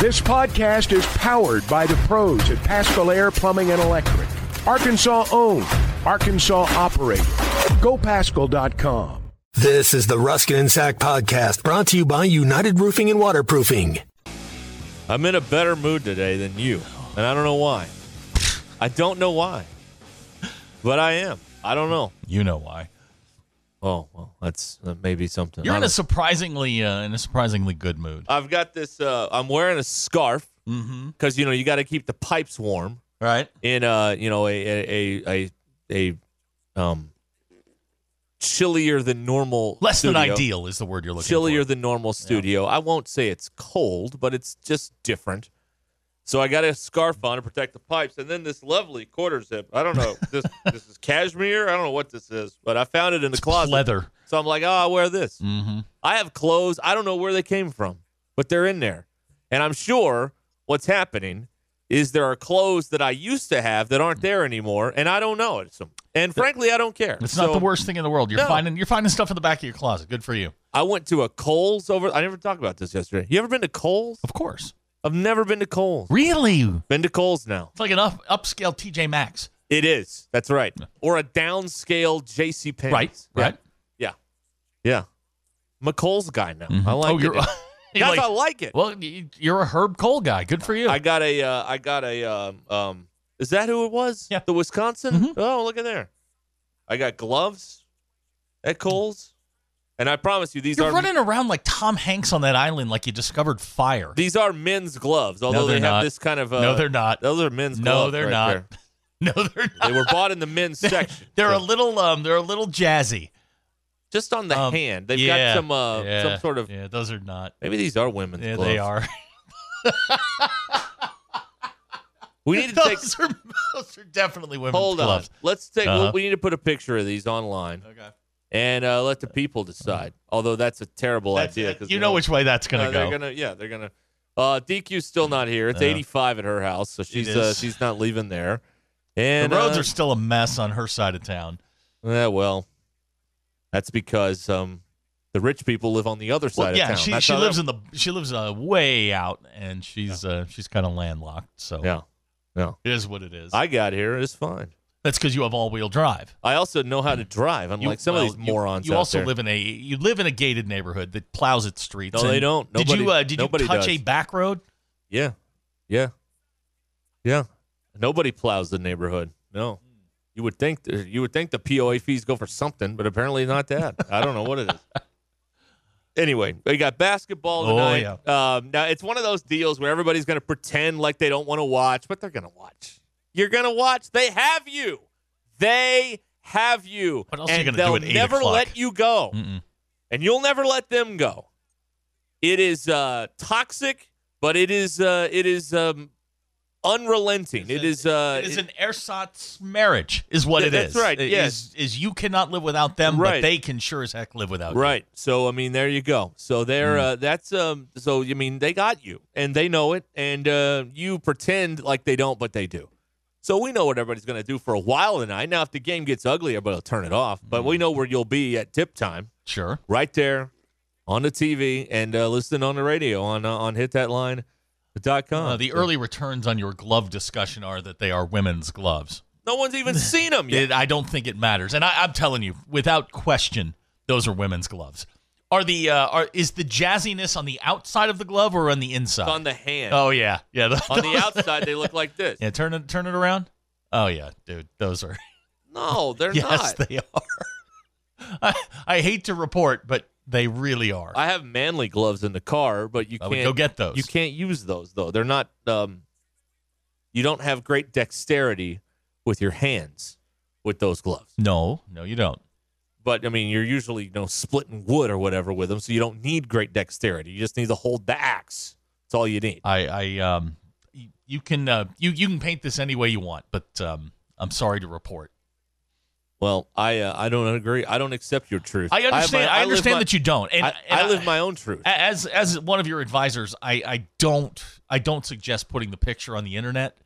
This podcast is powered by the pros at Pascal Air Plumbing and Electric. Arkansas owned, Arkansas operated. GoPascal.com. This is the Ruscin and Zach podcast brought to you by United Roofing and Waterproofing. I'm in a better mood today than you, and I don't know why. I don't know why, but I am. I don't know. You know why. Oh well, that's uh, maybe something. You're in a surprisingly uh, in a surprisingly good mood. I've got this. Uh, I'm wearing a scarf Mm-hmm. because you know you got to keep the pipes warm Right. in uh you know a a a a, a um chillier than normal Less than ideal is the word you're looking chillier for. Chillier than normal studio. I won't say it's cold, but it's just different. So I got a scarf on to protect the pipes, and then this lovely quarter zip. I don't know. This this is cashmere. I don't know what this is, but I found it in the closet. leather. So I'm like, oh, I'll wear this. Mm-hmm. I have clothes. I don't know where they came from, but they're in there. And I'm sure what's happening is there are clothes that I used to have that aren't there anymore, and I don't know it. So, and frankly, I don't care. It's So not the worst thing in the world. You're No. finding you're finding stuff in the back of your closet. Good for you. I went to a Kohl's over. I never talked about this yesterday. You ever been to Kohl's? Of course. I've never been to Kohl's. Really? Been to Kohl's now. It's like an up upscale TJ Maxx. It is. That's right. Or a downscale J.C. Penney. Right. Right. Yeah. Yeah. I'm a Kohl's guy now. I like oh, it. you're, now. Guys, like- I like it. Well, you're a Herb Kohl guy. Good for you. I got a. Uh, I got a. Um, um, is that who it was? Yeah. The Wisconsin. Mhm. Oh, look at there. I got gloves at Kohl's, and I promise you, these you're are running around like Tom Hanks on that island, like you discovered fire. these are men's gloves. Although they're they have not. this kind of. Uh, no, they're not. Those are men's No, gloves. they're right not. there. No, they're not. They were bought in the men's section. They're so a little um. They're a little jazzy. just on the Um, hand. They've yeah, got some uh, yeah, some sort of. Yeah, those are not. Maybe these are women's Yeah, gloves. they are. We need to take. those are those are definitely women's Hold gloves. on. Let's take. Uh-huh. We need to put a picture of these online Okay. And uh, let the people decide. Although that's a terrible That's idea. it. 'cause You know which way that's gonna Uh, go. They're gonna, yeah, they're gonna. Uh, DQ's still not here. It's Uh, 85 at her house, so she's uh, she's not leaving there. the And roads uh, are still a mess on her side of town. yeah, well, that's because um, the rich people live on the other side Well, of yeah, town. she That's she how lives that- in the she lives uh, way out, and she's uh, she's kind of landlocked. So Yeah, yeah. it is what it is. I got here. It's fine. That's because you have all wheel drive. I also know how to drive. You- Unlike some well, of these morons You, out also there. live in a you live in a gated neighborhood that plows its streets. No, they don't. did you uh, did you touch does. a back road? Yeah, yeah, yeah. Nobody plows the neighborhood. No, you would think you would think the POA fees go for something, but apparently not that. I don't know what it is. Anyway, we got basketball Oh, tonight. Um, now it's one of those deals where everybody's going to pretend like they don't want to watch, but they're going to watch. You're going to watch. They have you. They have you. What else are you and gonna do they'll never o'clock? let you go Mm-mm. and you'll never let them go. It is uh, toxic, but it is uh, it is um, unrelenting. It is uh, it is an ersatz marriage, is what Th- it that's is. right, Is- yes. is, you cannot live without them, but they can sure as heck live without you. right. So I mean, there you go. So there, Mm. uh, that's um. So you mean they got you, and they know it, and uh, you pretend like they don't, but they do. So we know what everybody's going to do for a while tonight. Now, if the game gets ugly, everybody will turn it off. But Mm. we know where you'll be at tip time. Sure. right there on the TV and uh, listening on the radio on uh, on hit that line dot com. Uh, the early returns on your glove discussion are that they are women's gloves. no one's even seen them yet. It, I don't think it matters, and I, I'm telling you, without question, those are women's gloves. Are the uh, are is the jazziness on the outside of the glove or on the inside? It's on the hand. oh yeah, yeah. the- on the outside, they look like this. yeah, turn it turn it around. Oh yeah, dude, those are No, they're yes, not. they are. I, I hate to report, but they really are. I have manly gloves in the car, but you I can't go get those. You can't use those though. They're not. Um, you don't have great dexterity with your hands with those gloves. no, no, you don't. But I mean, you're usually you know splitting wood or whatever with them, so you don't need great dexterity. You just need to hold the axe. That's all you need. I, I um, you, can uh, you you can paint this any way you want, but um, I'm sorry to report. Well, I uh, I don't agree. I don't accept your truth. I understand. my- I, understand that you don't. And, I, and I live my own truth. as as one of your advisors. I, I don't I don't suggest putting the picture on the internet.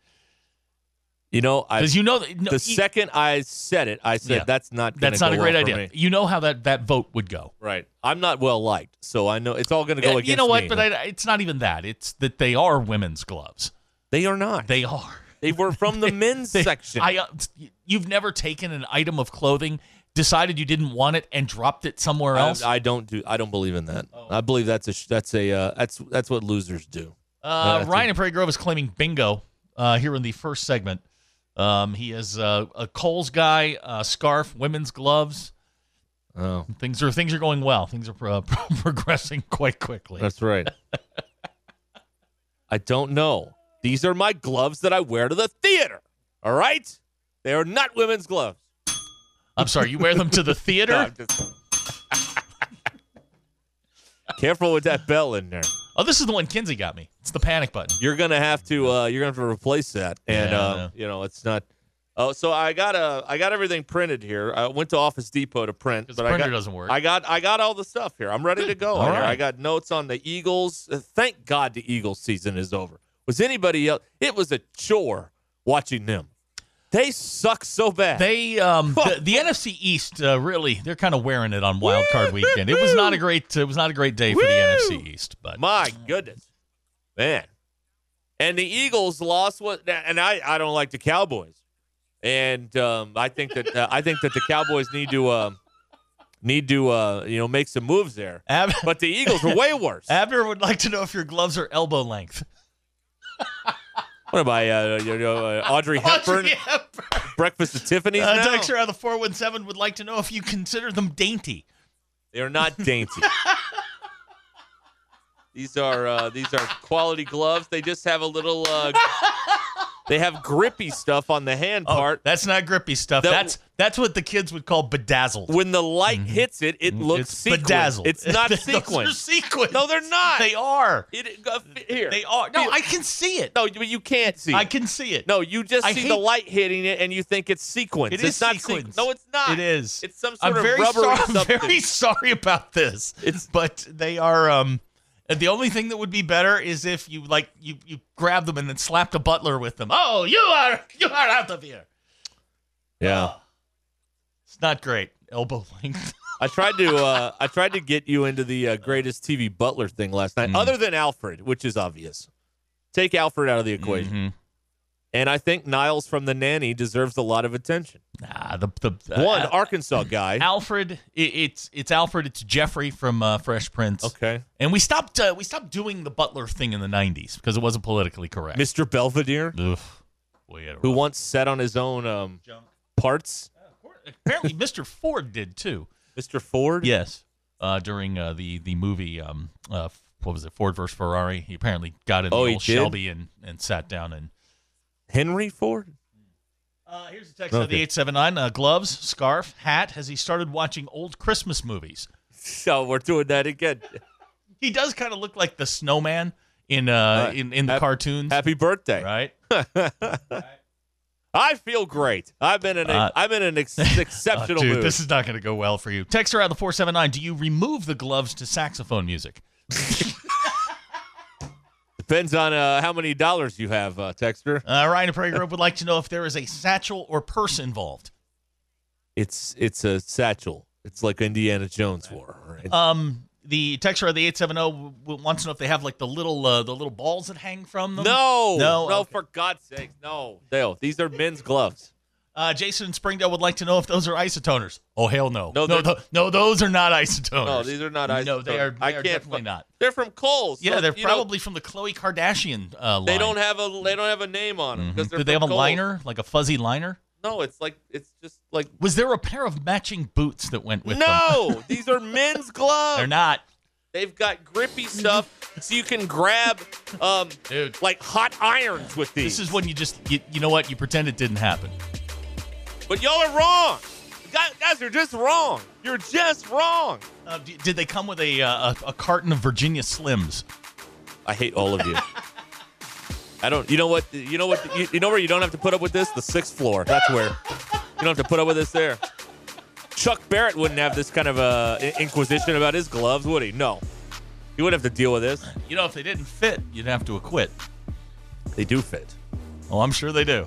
You know, Because you know that, no, the e- second I said it, I said Yeah. that's not gonna that's not go a great well for idea. me." You know how that that vote would go. Right. I'm not well liked, so I know it's all going to go Uh, against you know what? me. But I, it's not even that. It's that they are women's gloves. they are not. They are. They were from the men's They- section. I, uh, you've never taken an item of clothing, decided you didn't want it, and dropped it somewhere else. I, I don't do. I don't believe in that. I believe that's a. sh- That's a. Uh, that's that's what losers do. Uh, that's Ryan in Prairie Grove is claiming bingo uh, here in the first segment. Um, he is uh, a Kohl's guy, uh, scarf, women's gloves. Oh, Things are things are going well. Things are uh, progressing quite quickly. that's right. I don't know. These are my gloves that I wear to the theater. All right, they are not women's gloves. I'm sorry, you wear them to the theater? I'm just- Careful with that bell in there. Oh, this is the one Kinsey got me. It's the panic button. You're gonna have to. Uh, you're gonna have to replace that, and Yeah, uh, know. you know it's not. Oh, so I got a. I got everything printed here. I went to Office Depot to print, but the I printer got, doesn't work. I got. I got all the stuff here. I'm ready to go. All right. I got notes on the Eagles. Uh, thank God the Eagles season is over. Was anybody else? It was a chore watching them. They suck so bad. They um the, the NFC East uh, really they're kind of wearing it on Wild Card Weekend. It was not a great it was not a great day for the NFC East, but My goodness, man! And the Eagles lost what? And I, I don't like the Cowboys, and um, I think that uh, I think that the Cowboys need to um, need to uh, you know make some moves there. Ab- But the Eagles were way worse. Abner would like to know if your gloves are elbow length. What am I, uh, you know, uh, Audrey Hepburn, Audrey Hepburn. Breakfast at Tiffany's? Uh? Dexter out of the 417 would like to know if you consider them dainty. They are not dainty. these are uh, these are quality gloves. They just have a little. Uh, they have grippy stuff on the hand Oh, part. that's not grippy stuff. That- that's that's what the kids would call bedazzled. When the light hits it, it looks Mm-hmm. it's sequined. bedazzled. It's not sequined. sequins. No, they're not. They are. It, uh, here. They are. No, I can see it. No, but you can't see. I it. can see it. No, you just I see hate- the light hitting it, and you think it's sequence. It it's is not No, it's not. It is. It's some sort I'm of very rubbery sorry. I'm very sorry about this. It's- but they are. Um, the only thing that would be better is if you like you you grab them and then slap the butler with them. Oh, you are you are out of here. Yeah. It's not great. Elbow length. I tried to uh, I tried to get you into the uh, greatest TV Butler thing last Mm. night, other than Alfred, which is obvious. Take Alfred out of the equation, Mm-hmm. And I think Niles from the Nanny deserves a lot of attention. Nah, the the uh, One Arkansas guy. Alfred. It, it's it's Alfred. It's Geoffrey from uh, Fresh Prince. okay, And we stopped uh, we stopped doing the butler thing in the '90s because it wasn't politically correct. Mr. Belvedere. We who once sat on his own um, Junk. parts. Apparently, Mr. Ford did too. Mr. Ford. Yes, uh, during uh, the the movie, um, uh, what was it, Ford versus Ferrari? He apparently got in the Oh, old? Shelby and and sat down and. Henry Ford. Uh, here's a text of the eight seven nine. Uh, gloves, scarf, hat. Has he started watching old Christmas movies? So we're doing that again. He does kind of look like the snowman in uh, in in the cartoons, Happy birthday! right? I feel great. I'm in an Uh, I'm in an ex- Uh, exceptional dude, mood. this is not going to go well for you. Text around the 479. Do you remove the gloves to saxophone music? Depends on uh, how many dollars you have, uh, Texter. Uh, Ryan and Prairie Grove would like to know if there is a satchel or purse involved. It's it's a satchel. It's like Indiana Jones wore. Right? Um, the texter of the 870 w- w- wants to know if they have like the little uh, the little balls that hang from them. no, No? no, Okay. for God's sake, no. Dale, these are men's gloves. Uh, Jason in Springdale would like to know if those are isotoners. Oh hell no, No, no, th- no, those are not isotoners. No, these are not No, they are. isotoners. I are can't definitely not. They're from Kohl's. Yeah, so, they're you know, probably from the Khloe Kardashian uh, line. they don't have a they don't have a name on them because Do they have a liner, like a fuzzy liner? No, it's like it's just like Was there a pair of matching boots that went with them? no. these are men's gloves. They're not. They've got grippy stuff, so you can grab um Dude. like hot irons with these. This is when you just, you, you know what? You pretend it didn't happen. But y'all are wrong. Guys, are just wrong. You're just wrong. Uh, did they come with a, uh, a a carton of Virginia Slims? I hate all of you. I don't. You know what? You know what? You, you know where you don't have to put up with this? The sixth floor. That's where you don't have to put up with this. There. Chuck Barrett wouldn't have this kind of uh, inquisition about his gloves, would he? No. He wouldn't have to deal with this. You know, if they didn't fit, you'd have to acquit. They do fit. Oh, I'm sure they do.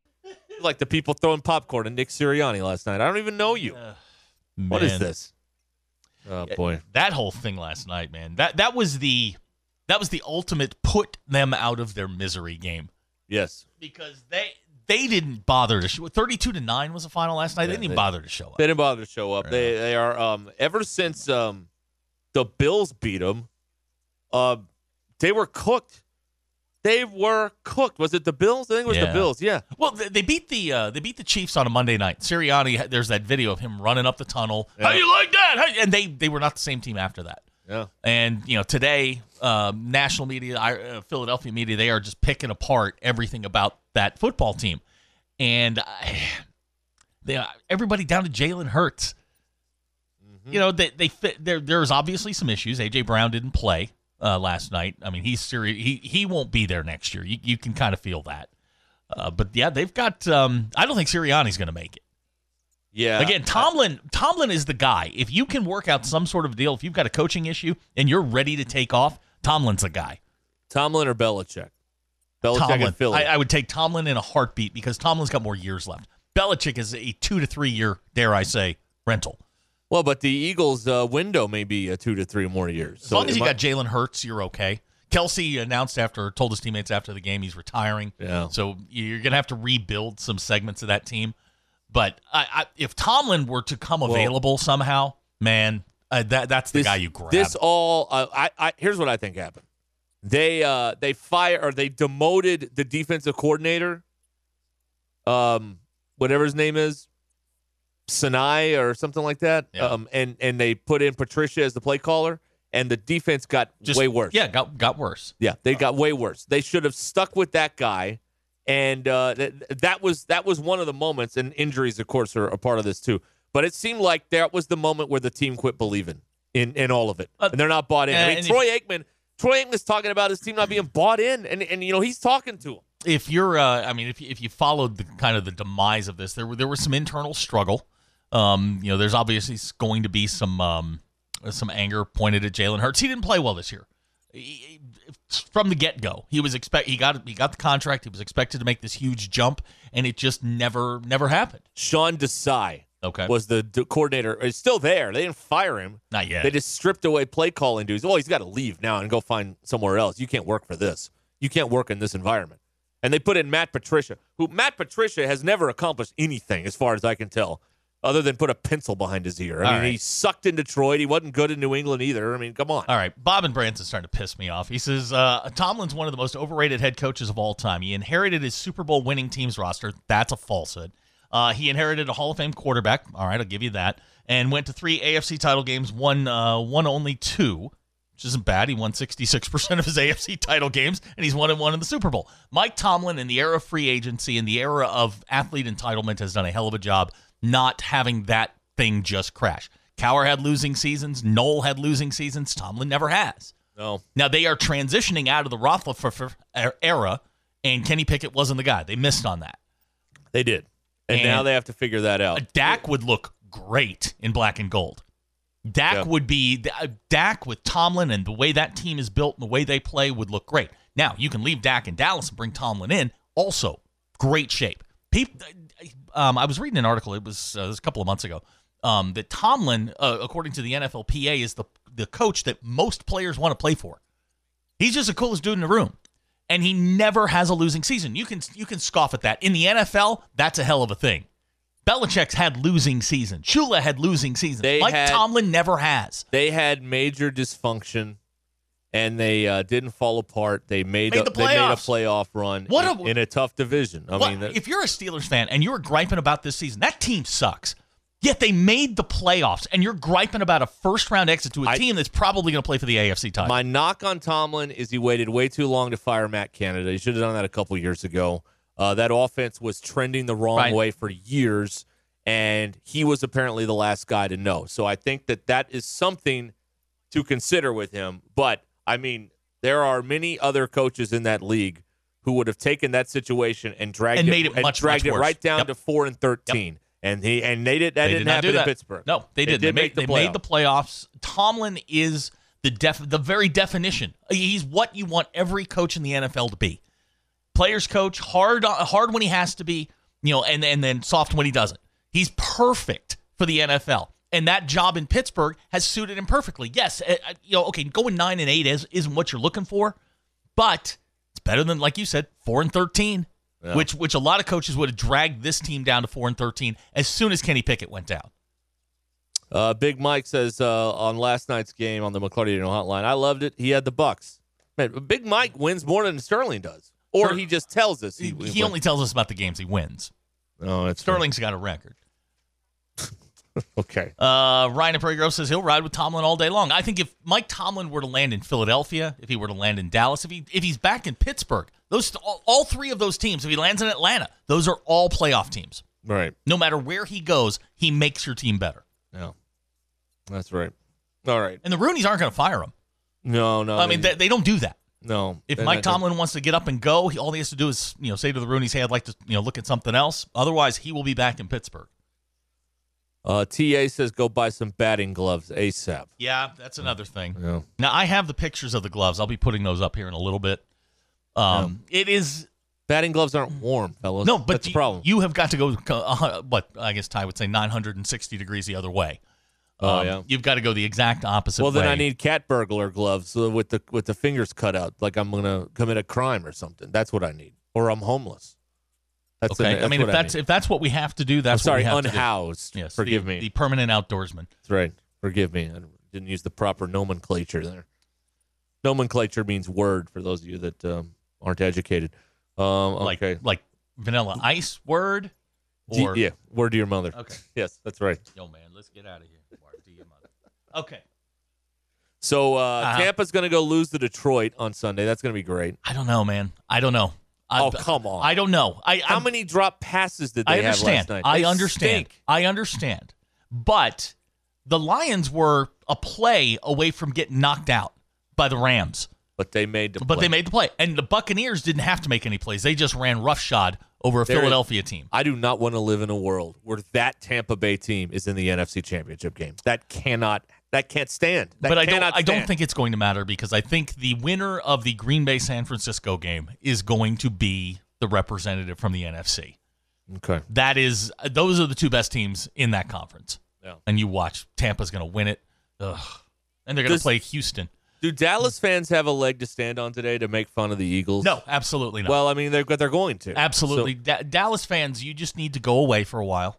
Like the people throwing popcorn at Nick Sirianni last night. I don't even know you. What is this? Oh boy. that whole thing last night, man. That that was the that was the ultimate put them out of their misery game Yes. because they they didn't bother to show. Thirty two to nine was the final last night. they didn't even they- bother to show up. They didn't bother to show up. They they are um ever since um the Bills beat them, uh, they were cooked. They were cooked. Was it the Bills? I think it was Yeah. the Bills. Yeah. Well, they, beat the uh, they beat the Chiefs on a Monday night. Sirianni, there's that video of him running up the tunnel. How you like that? How- And they they were not the same team after that. Yeah. And you know today, um, national media, I- uh, Philadelphia media, they are just picking apart everything about that football team, and I, they everybody down to Jalen Hurts. You know they they fit. There there's obviously some issues. AJ Brown didn't play uh, last night. I mean he's serious. He he won't be there next year. You you can kind of feel that. Uh, but yeah, they've got. Um, I don't think Sirianni's going to make it. Yeah. Again, Tomlin Tomlin is the guy. If you can work out some sort of deal, if you've got a coaching issue and you're ready to take off, Tomlin's the guy. Tomlin or Belichick? Belichick Tomlin. and Philly. I, I would take Tomlin in a heartbeat because Tomlin's got more years left. Belichick is a two to three year, dare I say, rental. Well, but the Eagles' uh, window may be uh, two to three more years. As long as you might- got Jalen Hurts, you're okay. Kelce announced after, told his teammates after the game he's retiring. Yeah. So you're going to have to rebuild some segments of that team. But I, I, if Tomlin were to come available somehow, man, uh, that that's the this, guy you grab. This all, uh, I, I here's what I think happened. They uh they fire or they demoted the defensive coordinator, um, whatever his name is, Sinai or something like that. Yeah. Um, and and they put in Patricia as the play caller, and the defense got Just way worse. Yeah, got got worse. Yeah, they got way worse. They should have stuck with that guy, and uh, th- that was that was one of the moments. And injuries, of course, are a part of this too. But it seemed like that was the moment where the team quit believing in in all of it, Uh, and they're not bought in. I mean, and if- Troy Aikman, Troy Aikman's talking about his team not being bought in, and and you know he's talking to him. if you're uh, I mean if you, if you followed the kind of the demise of this there were there was some internal struggle um you know there's obviously going to be some um some anger pointed at Jalen Hurts he didn't play well this year He- from the get-go he was expect he got he got the contract he was expected to make this huge jump and it just never never happened Sean Desai okay was the d- coordinator. Is still there. They didn't fire him. not yet They just stripped away play calling duties. Oh, he's got to leave now and go find somewhere else. You can't work for this. You can't work in this environment. And they put in Matt Patricia, who Matt Patricia has never accomplished anything, as far as I can tell, other than put a pencil behind his ear. I All mean, right. he sucked in Detroit. He wasn't good in New England either. I mean, come on. All right, Bob and Branson's starting to piss me off. He says uh, Tomlin's one of the most overrated head coaches of all time. He inherited his Super Bowl winning team's roster. That's a falsehood. Uh, he inherited a Hall of Fame quarterback. All right, I'll give you that. And went to three AFC title games. Won, uh, won only two, which isn't bad. He won 66% of his AFC title games, and he's one and one in the Super Bowl. Mike Tomlin, in the era of free agency, in the era of athlete entitlement, has done a hell of a job not having that thing just crash. Cowher had losing seasons. Noll had losing seasons. Tomlin never has. No. Now they are transitioning out of the Roethlisberger era, and Kenny Pickett wasn't the guy. They missed on that. They did. And, And- now they have to figure that out. Dak would look great in black and gold. Dak Yeah. would be uh, Dak with Tomlin and the way that team is built and the way they play would look great. Now you can leave Dak in Dallas and bring Tomlin in. Also, great shape. People, um, I was reading an article. It was, uh, it was a couple of months ago. Um, that Tomlin, uh, according to the NFLPA, is the the coach that most players want to play for. He's just the coolest dude in the room, and he never has a losing season. You can you can scoff at that. In the NFL, that's a hell of a thing. Belichick's had losing seasons. Shula had losing seasons. They Mike had- Tomlin never has. They had major dysfunction, and they uh, didn't fall apart. They made, Made a, the they made a playoff run What in, a- in a tough division. I What- mean, that, if you're a Steelers fan and you were griping about this season, that team sucks. Yet they made the playoffs, and you're griping about a first round exit to a I- team that's probably going to play for the AFC title. my knock on Tomlin is he waited way too long to fire Matt Canada. He should have done that a couple years ago. Uh, that offense was trending the wrong Right. way for years, and he was apparently the last guy to know. So I think that that is something to consider with him. But I mean, there are many other coaches in that league who would have taken that situation and dragged And it, made it and much, dragged much it right down Yep. to four and thirteen. And he and they did that they didn't did happen do in. Pittsburgh. No, they They did. did they made, the they made the playoffs. Tomlin is the def, the very definition. He's what you want every coach in the NFL to be. Players coach, hard hard when he has to be, you know, and and then soft when he doesn't. He's perfect for the NFL. And that job in Pittsburgh has suited him perfectly. Yes, uh, uh, you know, okay, going 9 and 8 is, isn't what you're looking for, but it's better than like you said, 4 and 13. Yeah. Which which a lot of coaches would have dragged this team down to 4 and 13 as soon as Kenny Pickett went down. Uh, Big Mike says uh, on last night's game on the McClarty Hotline, I loved it. He had the Bucks. Man, Big Mike wins more than Sterling does, or he just tells us he, He, he only tells us about the games he wins. Oh, Sterling's got a record. okay. Uh, Ryan and Prairie Grove says he'll ride with Tomlin all day long. I think if Mike Tomlin were to land in Philadelphia, if he were to land in Dallas, if he if he's back in Pittsburgh, those all, all three of those teams, if he lands in Atlanta, those are all playoff teams. Right. No matter where he goes, he makes your team better. Yeah, that's right. All right. And the Rooneys aren't going to fire him. No, no. I mean, they, they don't do that. no. If Mike Tomlin wants to get up and go, he, all he has to do is you know say to the Rooneys, "Hey, I'd like to you know look at something else." Otherwise, he will be back in Pittsburgh. Uh, TA says go buy some batting gloves ASAP. Yeah, that's another thing. Yeah. Now I have the pictures of the gloves. I'll be putting those up here in a little bit. Um, it is Batting gloves aren't warm, fellas. no, but that's the you, problem. you have got to go. Uh, what I guess Ty would say 960 degrees the other way. Oh, Um, yeah. you've got to go the exact opposite. well, then I need cat burglar gloves uh, with the with the fingers cut out, like I'm gonna commit a crime or something. That's what I need, or I'm homeless. That's Okay, I that's mean if that's need. if that's what we have to do, I'm that's sorry, what we have to do. unhoused. Yes, forgive the, me. the permanent outdoorsman. That's right. Forgive me. I didn't use the proper nomenclature there. Nomenclature means word for those of you that um, aren't educated. Um, like okay. like vanilla ice word D- yeah, word to your mother. okay Yes, that's right. yo man let's get out of here Word to your mother. okay So uh, Uh-huh. Tampa's going to go lose to Detroit on Sunday. That's going to be great. i don't know man i don't know I, Oh, come on. i don't know i How I'm- many drop passes did they i have understand last night? i They understand stink. i understand but the lions were a play away from getting knocked out by the rams But they made the but play. they made the play and the buccaneers didn't have to make any plays they just ran roughshod over a There is- philadelphia team I do not want to live in a world where that Tampa Bay team is in the NFC Championship game. That cannot. That can't stand. That but I don't. I don't think it's going to matter because I think the winner of the Green Bay San Francisco game is going to be the representative from the NFC. Okay. That is, those are the two best teams in that conference. Yeah. And you watch Tampa's going to win it, Ugh. and they're going to play Houston. Do Dallas fans have a leg to stand on today to make fun of the Eagles? No, absolutely not. Well, I mean, they're they're going to. absolutely. So- Da- Dallas fans, you just need to go away for a while.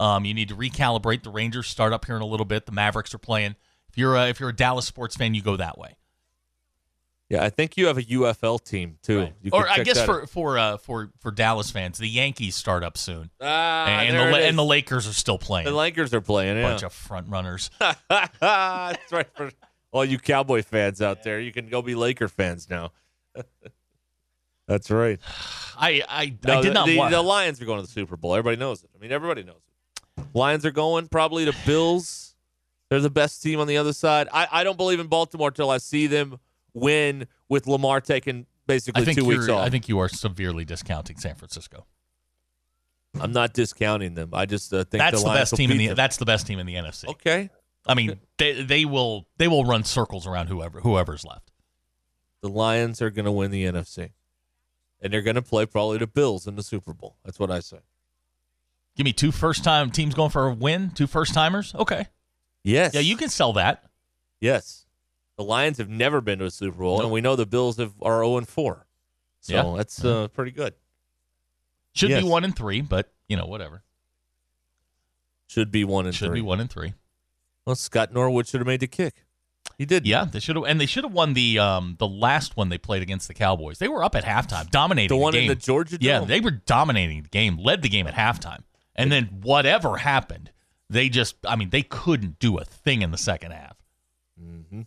Um, you need to recalibrate. The Rangers start up here in a little bit. The Mavericks are playing. If you're a, if you're a Dallas sports fan, you go that way. yeah, I think you have a UFL team too. You or can I guess that for out. for uh, for for Dallas fans, the Yankees start up soon, ah, and there the and the. Lakers are still playing. the Lakers are playing. Yeah, A Bunch of front runners. that's right. For all you Cowboy fans out there, you can go be Laker fans now. that's right. I I, No, I did the, not the, want. the Lions are going to the Super Bowl. Everybody knows it. I mean, everybody knows it. Lions are going probably to Bills. They're the best team on the other side. I, I don't believe in Baltimore till I see them win with Lamar taking basically two weeks off. I think you are severely discounting San Francisco. I'm not discounting them. I just uh, think That's the, the, best team in the them. that's the best team in the NFC. okay. I mean, they they will they will run circles around whoever whoever's left. The Lions are going to win the NFC, and they're going to play probably the Bills in the Super Bowl. That's what I say. Give me two first time teams going for a win, two first timers. Okay, Yes. yeah, you can sell that. Yes. The Lions have never been to a Super Bowl, and we know the Bills have, are 0 and 4. So Yeah. that's uh, pretty good. Should Yes. be one and three, but you know whatever. Should be one and Should three. be one and three. Well, Scott Norwood should have made the kick. He did. Yeah, they should have, and they should have won the um the last one they played against the Cowboys. They were up at halftime, dominating The one in game. the Georgia Yeah, they were dominating the game, led the game at halftime, and then whatever happened, they just, I mean, they couldn't do a thing in the second half. Mm-hmm.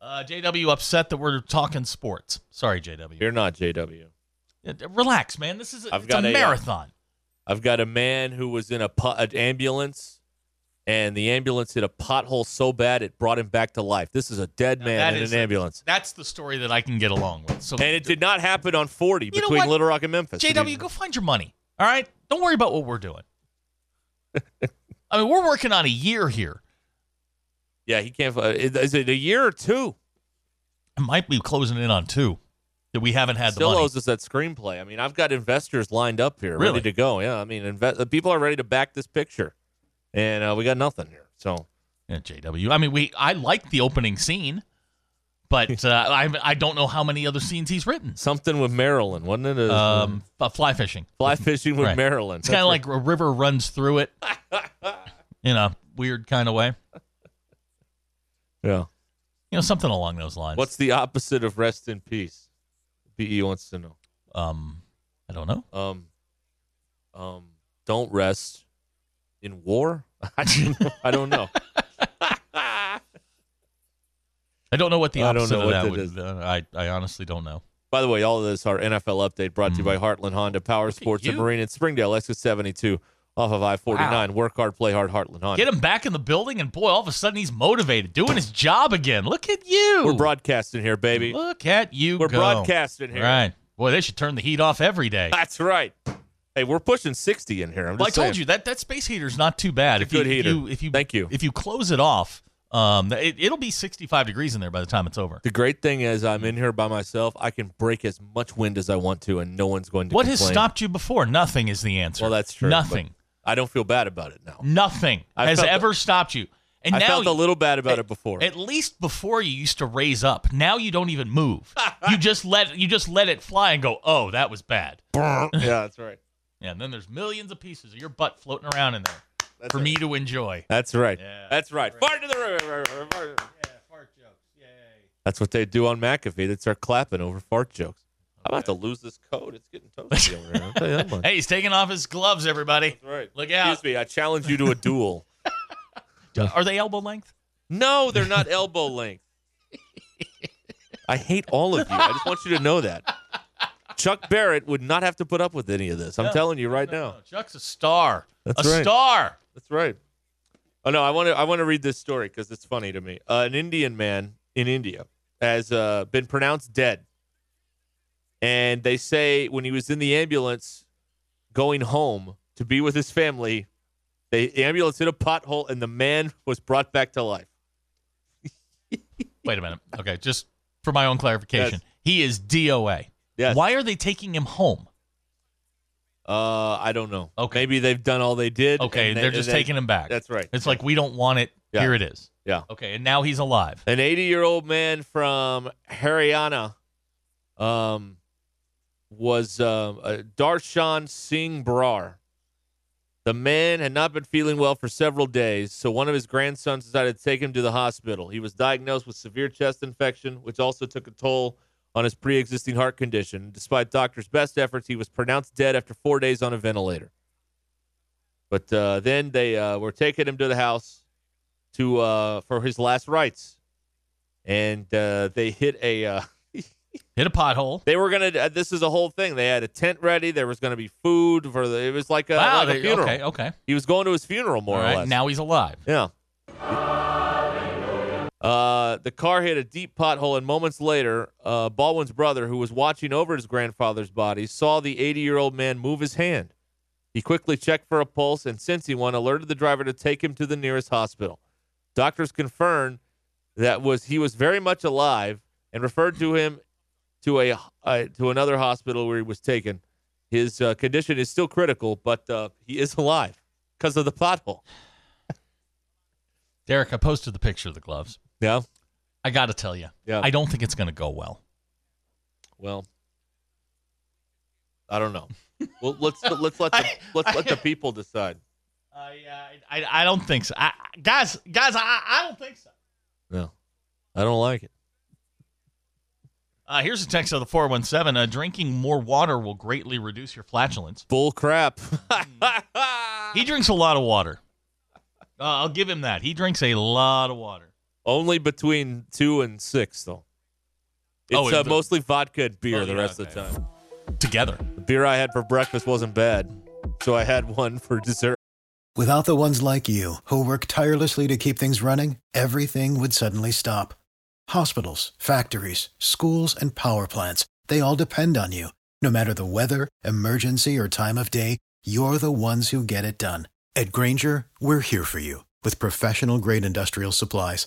Uh, JW upset that we're talking sports. Sorry, JW. You're not JW. Relax, man. This is a, I've got a a, uh, marathon. I've got a man who was in a pu- an ambulance, and the ambulance hit a pothole so bad it brought him back to life. This is a dead man in an ambulance. That's the story that I can get along with. So, And it did not happen on 40 between? Little Rock and Memphis. JW, go find your money. All right, don't worry about what we're doing. I mean, we're working on a year here. Yeah, he can't. Uh, is it a year or two? It might be closing in on two that we haven't had Still the money. owes us that screenplay. I mean, I've got investors lined up here, Really? ready to go. Yeah, I mean, inve- uh, people are ready to back this picture, and uh, we got nothing here. So Yeah, JW. I mean, we I like the opening scene, but uh, I I don't know how many other scenes he's written. something with Maryland, wasn't it? Uh, Um, uh, fly fishing. fly fishing with right. Maryland. It's kind of like a river runs through it, in a weird kind of way. yeah. You know, something along those lines. What's the opposite of rest in peace? BE wants to know. um? I don't know. Um, um, don't rest in war. I don't know. I don't know. I don't know what the I don't opposite know what that that would. is. Uh, I I honestly don't know. By the way, all of this our NFL update brought to you by Heartland Honda, Power Sports and you. Marine in Springdale, exit 72 off of I 49. Work hard, play hard, Heartland Honda. Get him back in the building, and boy, all of a sudden he's motivated, doing his job again. Look at you. We're broadcasting here, baby. Look at you. We're go. broadcasting here. Right. Boy, they should turn the heat off every day. That's right. Hey, we're pushing 60 in here. I'm Well, I just told saying. you that that space heater's not too bad. If good you, heater. If you, if you Thank you. If you close it off, um, it, it'll be 65 degrees in there by the time it's over. The great thing is, I'm in here by myself. I can break as much wind as I want to, and no one's going to What has stopped you before? Nothing is the answer. Well, that's true. Nothing. I don't feel bad about it now. Nothing I has ever stopped you. And I now felt a little bad about it before. At least before you used to raise up. Now you don't even move. you just let you just let it fly and go. Oh, that was bad. yeah, that's right. Yeah, and then there's millions of pieces of your butt floating around in there That's for right. me to enjoy. That's right. Yeah. That's right. Fart to the river. Yeah, fart jokes. Yay. That's what they do on McAfee. They start clapping over fart jokes. I'm about to lose this coat. It's getting toasty over here. I'll tell you that much. Hey, he's taking off his gloves, everybody. That's right. Look out. Excuse me. I challenge you to a duel. Are they elbow length? No, they're not elbow length. I hate all of you. I just want you to know that. Chuck Barrett would not have to put up with any of this. I'm No, telling you right No, now. no, Chuck's a star. That's a right. star. That's right. Oh no, I want to I want to read this story because it's funny to me. Uh, an Indian man in India has uh, been pronounced dead, and they say when he was in the ambulance going home to be with his family, the ambulance hit a pothole and the man was brought back to life. Wait a minute. Okay, just for my own clarification, Yes. he is DOA. Yes. Why are they taking him home? Uh, I don't know. Okay. Maybe they've done all they did. Okay, they- they're just they- taking him back. That's right. It's like we don't want it. Yeah. Here it is. Yeah. Okay, and now he's alive. An 80 year old man from Haryana um, was um, uh, Darshan Singh Brar. The man had not been feeling well for several days, so one of his grandsons decided to take him to the hospital. He was diagnosed with severe chest infection, which also took a toll on his pre existing heart condition. Despite doctors' best efforts, he was pronounced dead after four days on a ventilator. But uh, then they uh, were taking him to the house to uh, for his last rites, and uh, they hit a. Uh, Hit a pothole. they were gonna. Uh, this is a whole thing. They had a tent ready. There was gonna be food for the. It was like a, wow. like a funeral. okay. Okay. He was going to his funeral more All or right. less. Now he's alive. Yeah. Uh, the car hit a deep pothole, and moments later, uh, Baldwin's brother, who was watching over his grandfather's body, saw the 80 year old man move his hand. He quickly checked for a pulse and, sensing one, alerted the driver to take him to the nearest hospital. Doctors confirmed that was he was very much alive and referred to him to a uh, to another hospital where he was taken. His uh, condition is still critical, but uh, he is alive because of the pothole. Derek, I posted the picture of the gloves. Yeah. I got to tell you, Yeah. I don't think it's going to go well. Well, I don't know. Well, let's let's let the I- let's let the people decide. I I, uh, I I don't think so. I, guys, guys, I, I don't think so. No, I don't like it. Uh, here's a text of the 417. Uh, drinking more water will greatly reduce your flatulence. Bull crap. He drinks a lot of water. Uh, I'll give him that. He drinks a lot of water. Only between two and six, though. It's Oh, uh, the- mostly vodka and beer Oh, the yeah, rest of the time. Together. The beer I had for breakfast wasn't bad, so I had one for dessert. Without the ones like you, who work tirelessly to keep things running, everything would suddenly stop. Hospitals, factories, schools, and power plants, they all depend on you. No matter the weather, emergency, or time of day, you're the ones who get it done. At Grainger, we're here for you with professional grade industrial supplies.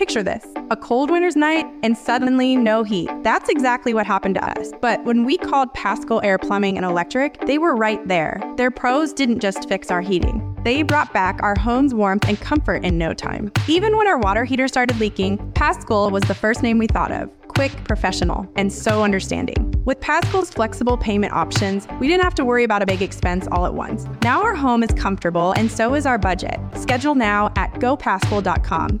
Picture this a cold winter's night and suddenly no heat. That's exactly what happened to us. But when we called Pascal Air Plumbing and Electric, they were right there. Their pros didn't just fix our heating, they brought back our home's warmth and comfort in no time. Even when our water heater started leaking, Pascal was the first name we thought of. Quick, professional, and so understanding. With Pascal's flexible payment options, we didn't have to worry about a big expense all at once. Now our home is comfortable and so is our budget. Schedule now at gopascal.com.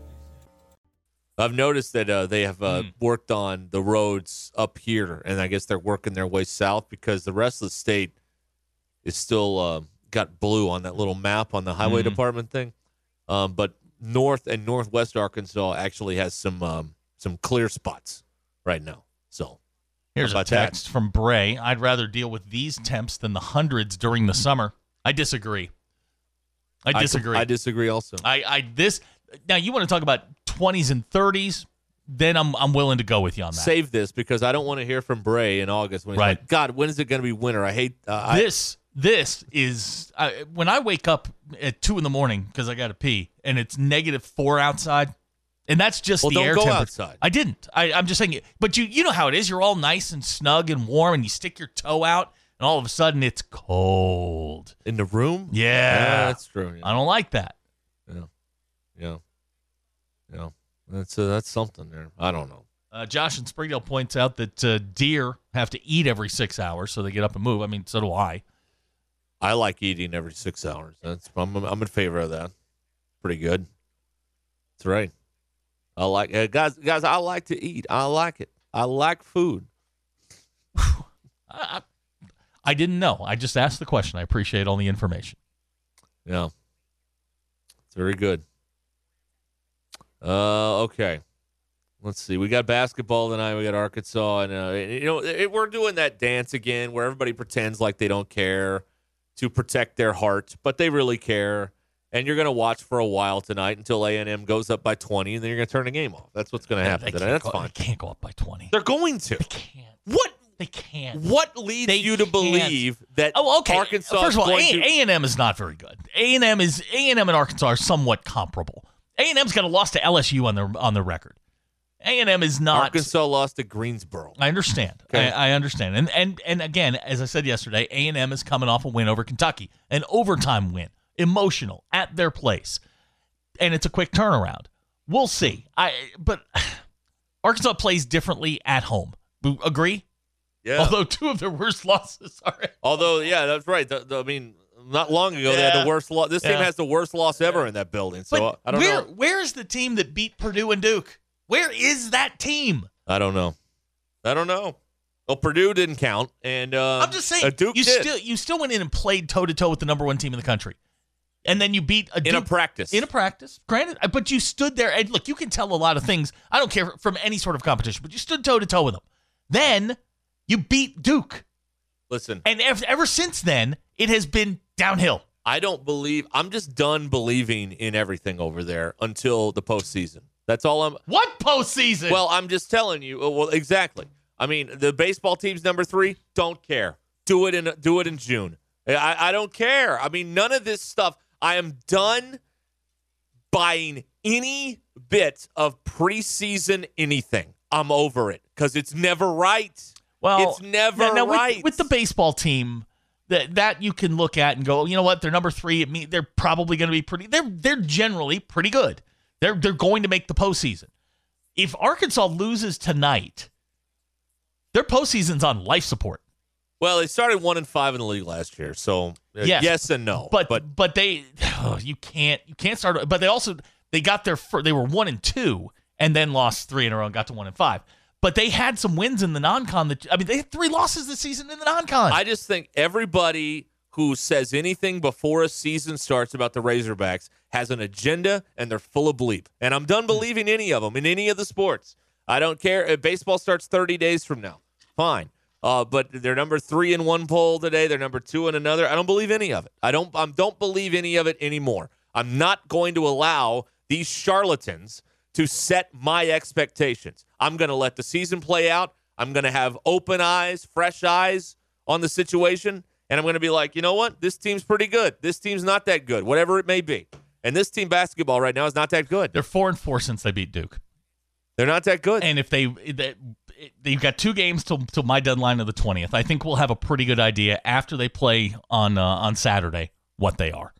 I've noticed that uh, they have uh, worked on the roads up here, and I guess they're working their way south because the rest of the state is still uh, got blue on that little map on the highway Hmm. department thing. Um, but north and northwest Arkansas actually has some um, some clear spots right now. So Here's a about that? text from Bray. I'd rather deal with these temps than the hundreds during the summer. I disagree. I disagree. I disagree also. I, I this now you want to talk about 20s and 30s, then I'm I'm willing to go with you on that. Save this because I don't want to hear from Bray in August when he's Right. like, God, when is it going to be winter? I hate uh, I, this this is I, when I wake up at two in the morning because I got to pee and it's negative four outside, and that's just Well, the air go temperature. outside. I didn't. I, I'm just saying. But you you know how it is. You're all nice and snug and warm, and you stick your toe out, and all of a sudden it's cold. in the room. Yeah. that's true. Yeah. I don't like that. Yeah, yeah, yeah. That's uh, that's something there. I don't know. Uh, Josh in Springdale points out that uh, deer have to eat every six hours, so they get up and move. I mean, so do I. I like eating every six hours. That's I'm I'm in favor of that. Pretty good. That's right. I like uh, guys. Guys, I like to eat. I like it. I like food. I, I, I didn't know. I just asked the question. I appreciate all the information. Yeah, it's very good. Uh, okay. Let's see. We got basketball tonight. We got Arkansas, and uh, you know it, we're doing that dance again, where everybody pretends like they don't care to protect their heart, but they really care. And you're going to watch for a while tonight until A and M goes up by 20, and then you're going to turn the game off. That's what's going to happen They That's go, fine. They can't go up by 20. They're going to. They can't. What? They can't. What leads They you to can't. believe that Oh, okay. Arkansas First of all, is going to? A and M is not very good. A and M is A and M and Arkansas are somewhat comparable. A and M's got a loss to LSU on the on their record. A and M is not. Arkansas lost to Greensboro. I understand. Okay. I, I understand. And and and again, as I said yesterday, A and M is coming off a win over Kentucky, an overtime win, emotional at their place, and it's a quick turnaround. We'll see. I but Arkansas plays differently at home. Agree? Yeah. Although two of their worst losses are. Although, yeah, that's right. The, the- I mean, not long ago they had the worst loss. This team has the worst loss ever in that building. So But I don't where know. where is the team that beat Purdue and Duke? Where is that team? I don't know. I don't know. Well, Purdue didn't count, and uh, I'm just saying uh, Duke you did still you still went in and played toe to toe with the number one team in the country, and then you beat a in a practice. in a practice. Granted, uh, but you stood there and look. You can tell a lot of things. I don't care from any sort of competition, but you stood toe to toe with them. Then you beat Duke, Listen, and ever, ever since then it has been downhill. I don't believe. I'm just done believing in everything over there until the postseason. That's all I'm. What postseason? Well, I'm just telling you. Well, exactly. I mean, the baseball team's number three. Don't care. Do it in do it in June. I, I don't care. I mean, none of this stuff. I am done buying any bit of preseason anything. I'm over it because it's never right. well, it's never now, now with- right. with, the baseball team. That, that you can look at and go, you know what? They're number three. It mean they're probably going to be pretty. They're they're generally pretty good. They're they're going to make the postseason. If Arkansas loses tonight, their postseason's on life support. Well, they started one and five in the league last year, so uh, Yes. yes and no. But but, but they you can't you can't start. But they also they got their they were one and two and then lost three in a row and got to one and five. But they had some wins in the non-con. That I mean, they had three losses this season in the non-con. I just think everybody who says anything before a season starts about the Razorbacks has an agenda and they're full of bleep. And I'm done believing any of them in any of the sports. I don't care if baseball starts 30 days from now. Fine. Uh, but they're number three in one poll today. They're number two in another. I don't believe any of it. I don't. I don't believe any of it anymore. I'm not going to allow these charlatans to set my expectations. I'm going to let the season play out. I'm going to have open eyes, fresh eyes on the situation, and I'm going to be like, you know what? This team's pretty good. This team's not that good, whatever it may be. And this team basketball right now is not that good. They're four and four since they beat Duke. They're not that good. And if they, they they've got two games till till my deadline of the twentieth, I think we'll have a pretty good idea after they play on uh, on Saturday what they are.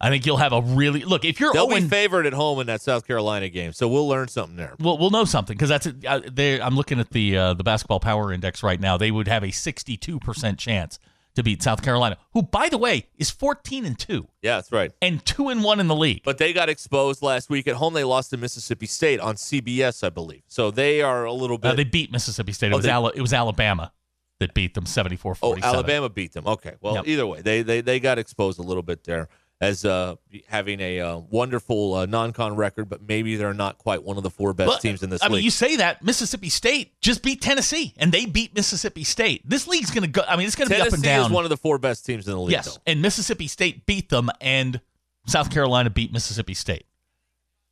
I think you'll have a really look if you're They'll be favored at home in that South Carolina game, so we'll learn something there. We'll, we'll know something because that's uh, they. I'm looking at the uh, the basketball power index right now. They would have a 62 percent chance to beat South Carolina, who by the way is 14 and two Yeah, that's right. and two and one in the league. But they got exposed last week at home. They lost to Mississippi State on CBS, I believe. So they are a little bit. Uh, they beat Mississippi State. It Oh, was they- Ala- it was Alabama that beat them 74 oh, Alabama beat them. Okay. Well, Yep. either way, they, they they got exposed a little bit there as uh, having a uh, wonderful uh, non-con record, but maybe they're not quite one of the four best But, teams in this I league. mean, you say that Mississippi State just beat Tennessee, and they beat Mississippi State. This league's going to go. I mean, it's going to be up and down. is one of the four best teams in the league. yes, though. and Mississippi State beat them, and South Carolina beat Mississippi State.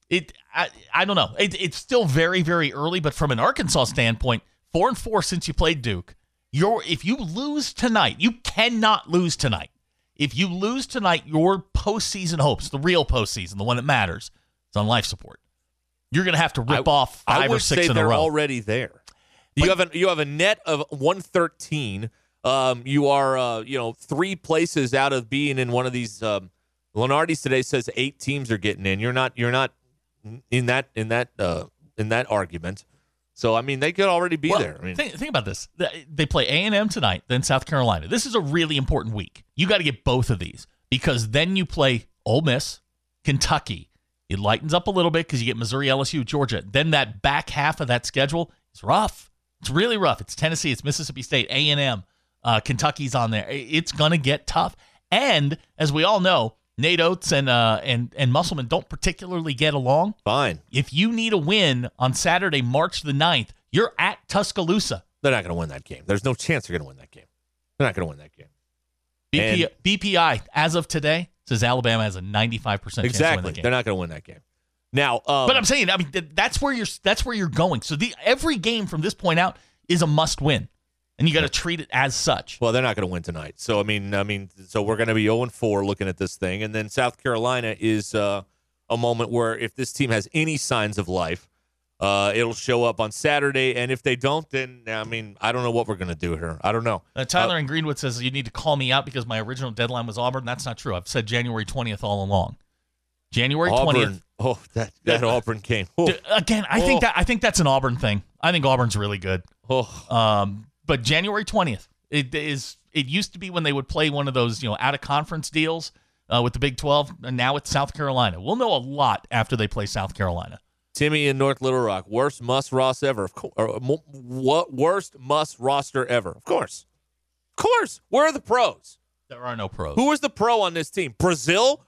It, I, I don't know. It, it's still very, very early, but from an Arkansas standpoint, four and four since you played Duke. You're if you lose tonight, you cannot lose tonight. If you lose tonight, your postseason hopes, the real postseason, the one that matters, is on life support. You're going to have to rip I- off five or six in a row. already there. You have a you have a net of one thirteen. Um, you are uh, you know three places out of being in one of these. Um, Lunardi's today says eight teams are getting in. You're not you're not in that in that uh, in that argument. So I mean they could already be Well, there. I mean, think, think about this. They- play A and M tonight, then South Carolina. This is a really important week. You got to get both of these because then you play Ole Miss, Kentucky. It lightens up a little bit because you get Missouri, LSU, Georgia. Then that back half of that schedule is rough. It's really rough. It's Tennessee, it's Mississippi State, A and M, uh, Kentucky's on there. It's gonna get tough. And as we all know, Nate Oats and uh, and and Musselman don't particularly get along fine. if you need a win on Saturday, March the 9th, you're at Tuscaloosa. They're not going to win that game. There's no chance they're going to win that game. They're not going to win that game. BP, BPI, as of today, says Alabama has a 95% chance to win Exactly. game. They're not going to win that game. Now, um, but I'm saying, I mean, that's where you're. That's where you're going. So the every game from this point out is a must win, and you got to treat it as such. Well, they're not going to win tonight. So I mean, I mean, so we're going to be 0 and 4 looking at this thing, and then South Carolina is uh, a moment where if this team has any signs of life, uh, it'll show up on Saturday, and if they don't, then I mean, I don't know what we're going to do here. I don't know. Uh, Tyler in Greenwood says you need to call me out because my original deadline was Auburn. That's not true. I've said January 20th all along. January 20th. Oh, that that Auburn game. Oh, Again, I think Oh. that I think that's an Auburn thing. I think Auburn's really good. oh. Um, but January twentieth, it is. It used to be when they would play one of those, you know, out of conference deals uh, with the Big Twelve, and now it's South Carolina. We'll know a lot after they play South Carolina. Timmy in North Little Rock, worst must Ross ever. Of course, what worst Muss roster ever? Of course, of course. Where are the pros? There are no pros. Who is the pro on this team? Brazile.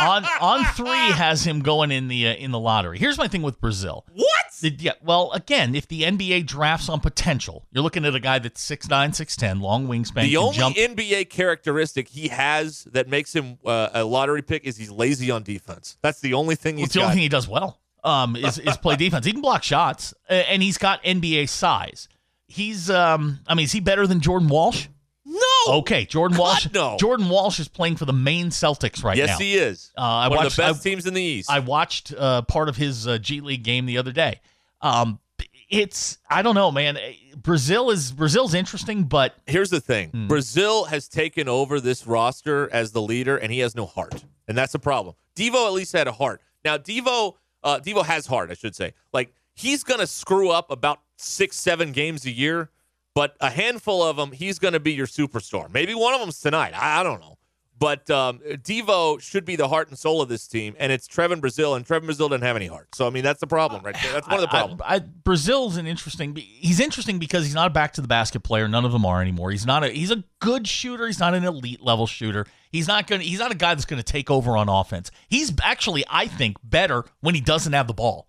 on on three has him going in the uh, in the lottery. Here's my thing with Brazile. What? Yeah. Well, again, if the NBA drafts on potential, you're looking at a guy that's 6'9", 6'10", long wingspan. The only jump. NBA characteristic he has that makes him uh, a lottery pick is he's lazy on defense. That's the only thing Well, it's the only thing he does well. Um, is, is play defense. He can block shots, and he's got NBA size. He's, um, I mean, is he better than Jordan Walsh? No. Okay, Jordan God, Walsh. no. Jordan Walsh is playing for the Maine Celtics right yes, now. Yes, he is. Uh, I One watched. of the best I, teams in the East. I watched uh, part of his uh, G League game the other day. Um, it's I don't know, man. Brazile is Brazile's interesting, but Here's the thing: Hmm. Brazile has taken over this roster as the leader, and he has no heart, and that's a problem. Devo at least had a heart. Now Devo, uh, Devo has heart, I should say. Like he's gonna screw up about six, seven games a year, but a handful of them, he's gonna be your superstar. Maybe one of them's tonight. I, I don't know. But um, Devo should be the heart and soul of this team, and it's Trevon Brazile, and Trevon Brazile didn't have any heart. So I mean, that's the problem right there. That's one of the I- I- problems. I, Brazile's an interesting. He's interesting because he's not a back to the basket player. None of them are anymore. He's not a. He's a good shooter. He's not an elite level shooter. He's not going. to He's not a guy that's going to take over on offense. He's actually, I think, better when he doesn't have the ball.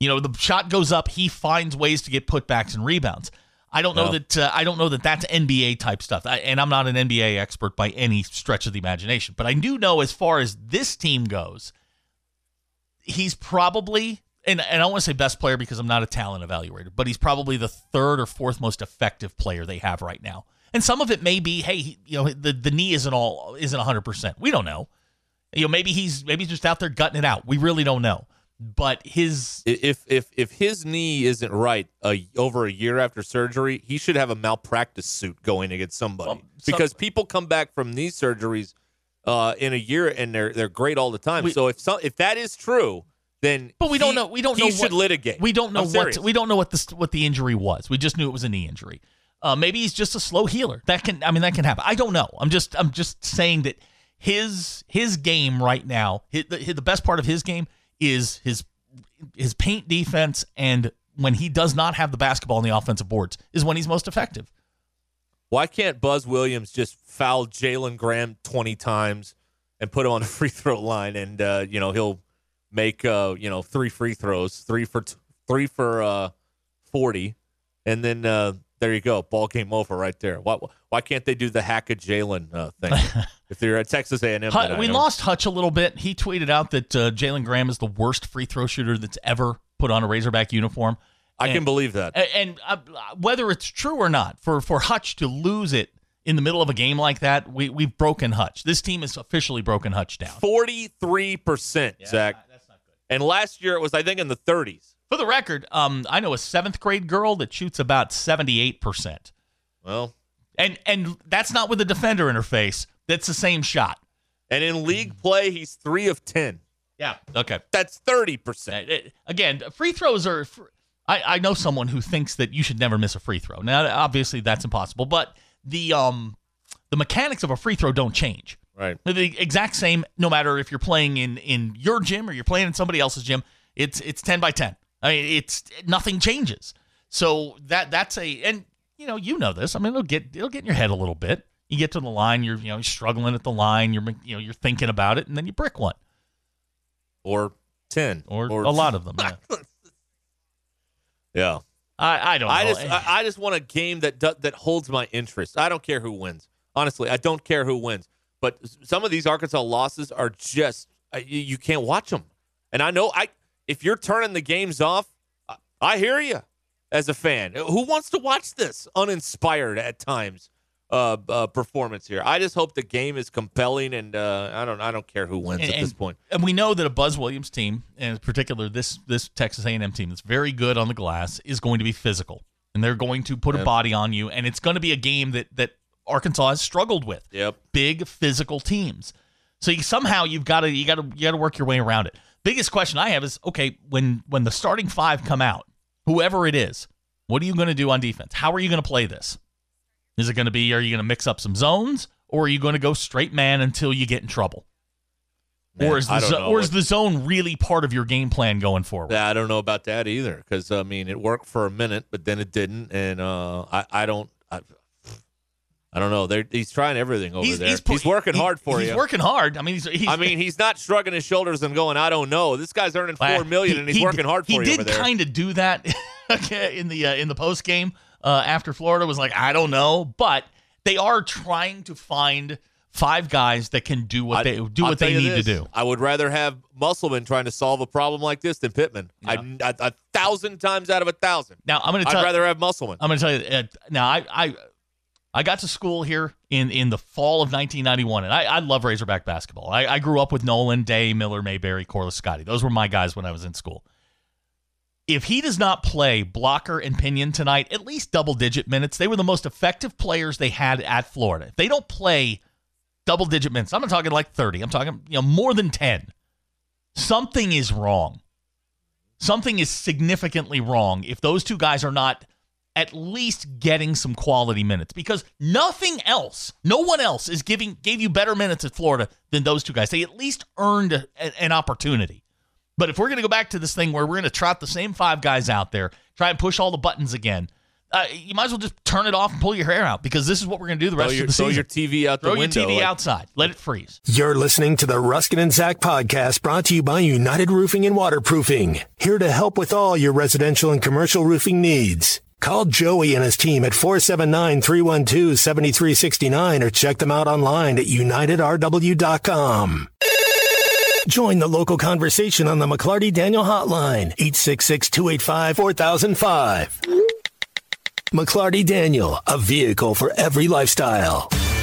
You know, the shot goes up. He finds ways to get putbacks and rebounds. I don't know No. that. Uh, I don't know that that's NBA type stuff. I, and I'm not an NBA expert by any stretch of the imagination. But I do know as far as this team goes, he's probably and, and I don't want to say best player because I'm not a talent evaluator, but he's probably the third or fourth most effective player they have right now. And some of it may be, hey, he, you know, the, the knee isn't all isn't 100. percent We don't know. You know, maybe he's maybe he's just out there gutting it out. We really don't know. But his if if if his knee isn't right uh, over a year after surgery, he should have a malpractice suit going against somebody Well, some- because people come back from knee surgeries uh, in a year and they're they're great all the time. We- so if some if that is true, then But we he- don't know. We don't he know. should what, litigate. We don't know I'm what. We don't know what this what the injury was. We just knew it was a knee injury. Uh, maybe he's just a slow healer. That can. I mean, that can happen. I don't know. I'm just. I'm just saying that his his game right now. His, the, the best part of his game is his his paint defense and when he does not have the basketball on the offensive boards is when he's most effective. Why can't Buzz Williams just foul Jalen Graham twenty times and put him on the free throw line, and uh, you know he'll make uh, you know three free throws, three for t- three for uh, forty, and then uh, there you go, ball game over right there. Why why can't they do the hack of Jalen uh, thing if they're at Texas A and M? Hut- we lost Hutch a little bit. He tweeted out that uh, Jalen Graham is the worst free throw shooter that's ever put on a Razorback uniform. I can believe that. A- And uh, whether it's true or not, for for Hutch to lose it in the middle of a game like that, we we've broken Hutch. This team has officially broken Hutch down. Forty three percent, Zach. That's not good. And last year it was I think in the thirties. For the record, um, I know a seventh grade girl that shoots about seventy eight percent, Well, and and that's not with a defender in her face. That's the same shot. and in league play he's three of ten. Yeah. Okay. That's thirty percent. Uh, uh, Again, free throws are. I, I know someone who thinks that you should never miss a free throw. Now, obviously, that's impossible, but the um the mechanics of a free throw don't change. Right. They're the exact same, no matter if you're playing in in your gym or you're playing in somebody else's gym. It's it's ten by ten. I mean, it's nothing changes. So that that's a and you know you know this. I mean, it'll get it'll get in your head a little bit. You get to the line, you're you know you're struggling at the line. You're you know you're thinking about it, and then you brick one Or ten. or, a lot of them. Yeah. Yeah. I I don't know. I just I, I just want a game that do, that holds my interest. I don't care who wins. Honestly, I don't care who wins. But some of these Arkansas losses are just you, you can't watch them. And I know I if you're turning the games off, I, I hear you as a fan. Who wants to watch this uninspired at times uh, uh, performance here? I just hope the game is compelling, and uh, I don't I don't care who wins And- at this and- point. And we know that a Buzz Williams team, and in particular this this Texas A&M team that's very good on the glass, is going to be physical, and they're going to put a body on you, and it's going to be a game that that Arkansas has struggled with. Yep. Big physical teams. So you, somehow you've got to you got to you got to work your way around it. Biggest question I have is okay when when the starting five come out, whoever it is, what are you going to do on defense? How are you going to play this? Is it going to be are you going to mix up some zones, or are you going to go straight man until you get in trouble? Man, or is the zo- or is the zone really part of your game plan going forward? Yeah, I don't know about that either because I mean it worked for a minute, but then it didn't, and uh, I I don't. I, I don't know. They're, he's trying everything over there. He's, pu- working he- hard for he's you. He's working hard. I mean, he's, he's I mean, he's not shrugging his shoulders and going, "I don't know." This guy's earning four million, He- and he's he working hard for he you did kind of do that in the uh, in the post game uh, after Florida was like, I don't know, but they are trying to find five guys that can do what I- they do I'll what they need to do. I would rather have Musselman trying to solve a problem like this than Pittman. I, a, a thousand times out of a thousand. Now I'm going to I'd rather have Musselman. I'm going to tell you. Uh, now I, I I got to school here in in the fall of 1991, and I, I love Razorback basketball. I, I grew up with Nolan, Day, Miller, Mayberry, Corliss, Scotty. Those were my guys when I was in school. If he does not play Blocker and Pinion tonight, at least double digit minutes, they were the most effective players they had at Florida. If they don't play double digit minutes, I'm not talking like 30. I'm talking you know more than 10. Something is wrong. Something is significantly wrong if those two guys are not at least getting some quality minutes because nothing else, no one else is giving gave you better minutes at Florida than those two guys. They at least earned a- an opportunity. But if we're going to go back to this thing where we're going to trot the same five guys out there, try and push all the buttons again, uh, you might as well just turn it off and pull your hair out because this is what we're going to do the throw rest your, of the throw season. your TV out the Throw your window. TV like- outside. Let it freeze. You're listening to the Ruscin and Zach podcast brought to you by United Roofing and Waterproofing. Here to help with all your residential and commercial roofing needs. Call Joey and his team at 479-312-7369 or check them out online at unitedrw.com. Join the local conversation on the McLarty Daniel Hotline, 866-285-4005. McLarty Daniel, a vehicle for every lifestyle.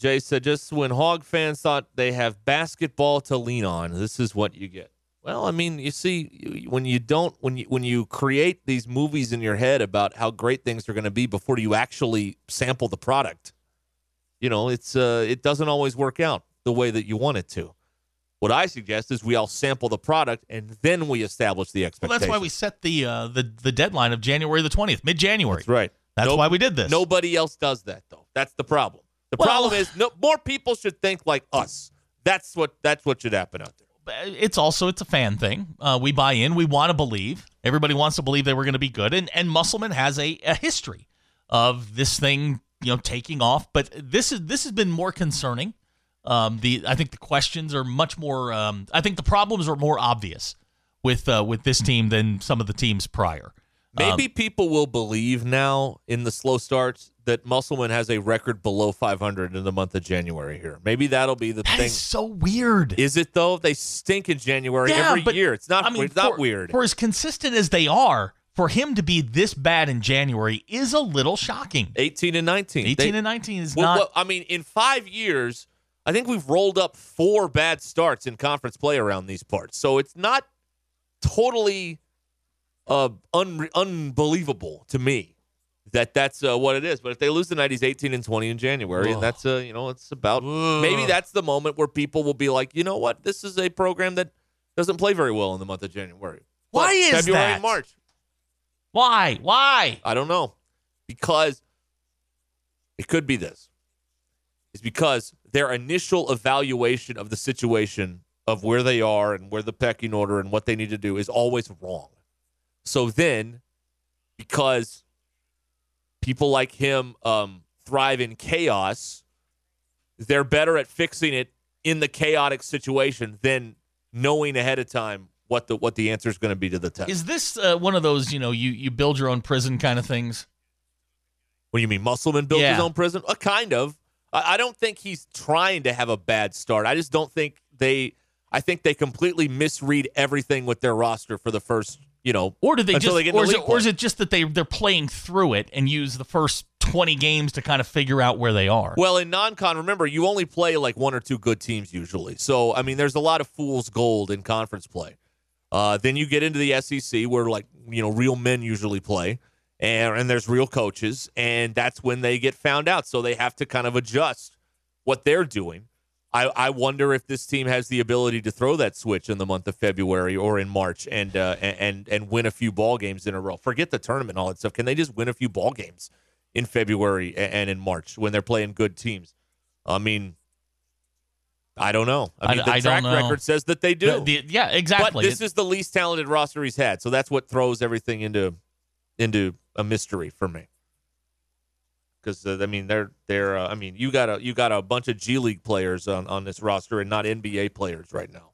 Jay said, just when Hog fans thought they have basketball to lean on, this is what you get. Well, I mean, you see, when you don't, when you when you create these movies in your head about how great things are going to be before you actually sample the product, you know, it's uh, it doesn't always work out the way that you want it to. What I suggest is we all sample the product and then we establish the Well, that's why we set the uh, the the deadline of January the 20th, mid January. That's right. That's why we did this. Nobody else does that though. That's the problem. The Well- problem is no more people should think like us. That's what that's what should happen out there. it's also it's a fan thing. Uh, we buy in. We want to believe. Everybody wants to believe they were going to be good, and and Musselman has a, a history of this thing, you know, taking off. But this is this has been more concerning. Um, the I think the questions are much more. Um, I think the problems are more obvious with uh, with this team than some of the teams prior. Maybe um, people will believe now in the slow starts that Musselman has a record below 500 in the month of January here. Maybe that'll be the That thing. is so weird. Is it though? They stink in January Yeah, every but, year. It's not. I mean, it's not for- weird. For as consistent as they are, for him to be this bad in January is a little shocking. 18 and 19. 18 They- and 19 is Well, not. well, I mean, in five years, I think we've rolled up four bad starts in conference play around these parts. So it's not totally uh, un- unbelievable to me that that's uh, what it is. But if they lose tonight, he's 18 and 20 in January, and that's uh, you know, it's about maybe that's the moment where people will be like, you know what, this is a program that doesn't play very well in the month of January. Why But is February that? and March? Why? Why? I don't know. Because it could be this. Is because their initial evaluation of the situation of where they are and where the pecking order and what they need to do is always wrong. So then, because people like him um, thrive in chaos, they're better at fixing it in the chaotic situation than knowing ahead of time what the what the answer is going to be to the test. Is this uh, one of those, you know, you, you build your own prison kind of things? What do you mean, Musselman built his own prison? Uh, kind of. I, I don't think he's trying to have a bad start. I just don't think they. I think they completely misread everything with their roster for the first, you know, Or do they just, they or, is it, or is it just that they they're playing through it and use the first twenty games to kind of figure out where they are? Well, in non-con, remember you only play like one or two good teams usually. So I mean, there's a lot of fool's gold in conference play. Uh, then you get into the SEC where like you know real men usually play, and, and there's real coaches, and that's when they get found out. So they have to kind of adjust what they're doing. I, I wonder if this team has the ability to throw that switch in the month of February or in March and uh, and and win a few ball games in a row. Forget the tournament and all that stuff. Can they just win a few ball games in February and in March when they're playing good teams? I mean, I don't know. I mean, I- the I track record says that they do. The- the- yeah, exactly. But this is the least talented roster he's had, so that's what throws everything into into a mystery for me. Because uh, I mean, they're they're uh, I mean, you got a you got a bunch of G League players on on this roster and not NBA players right now.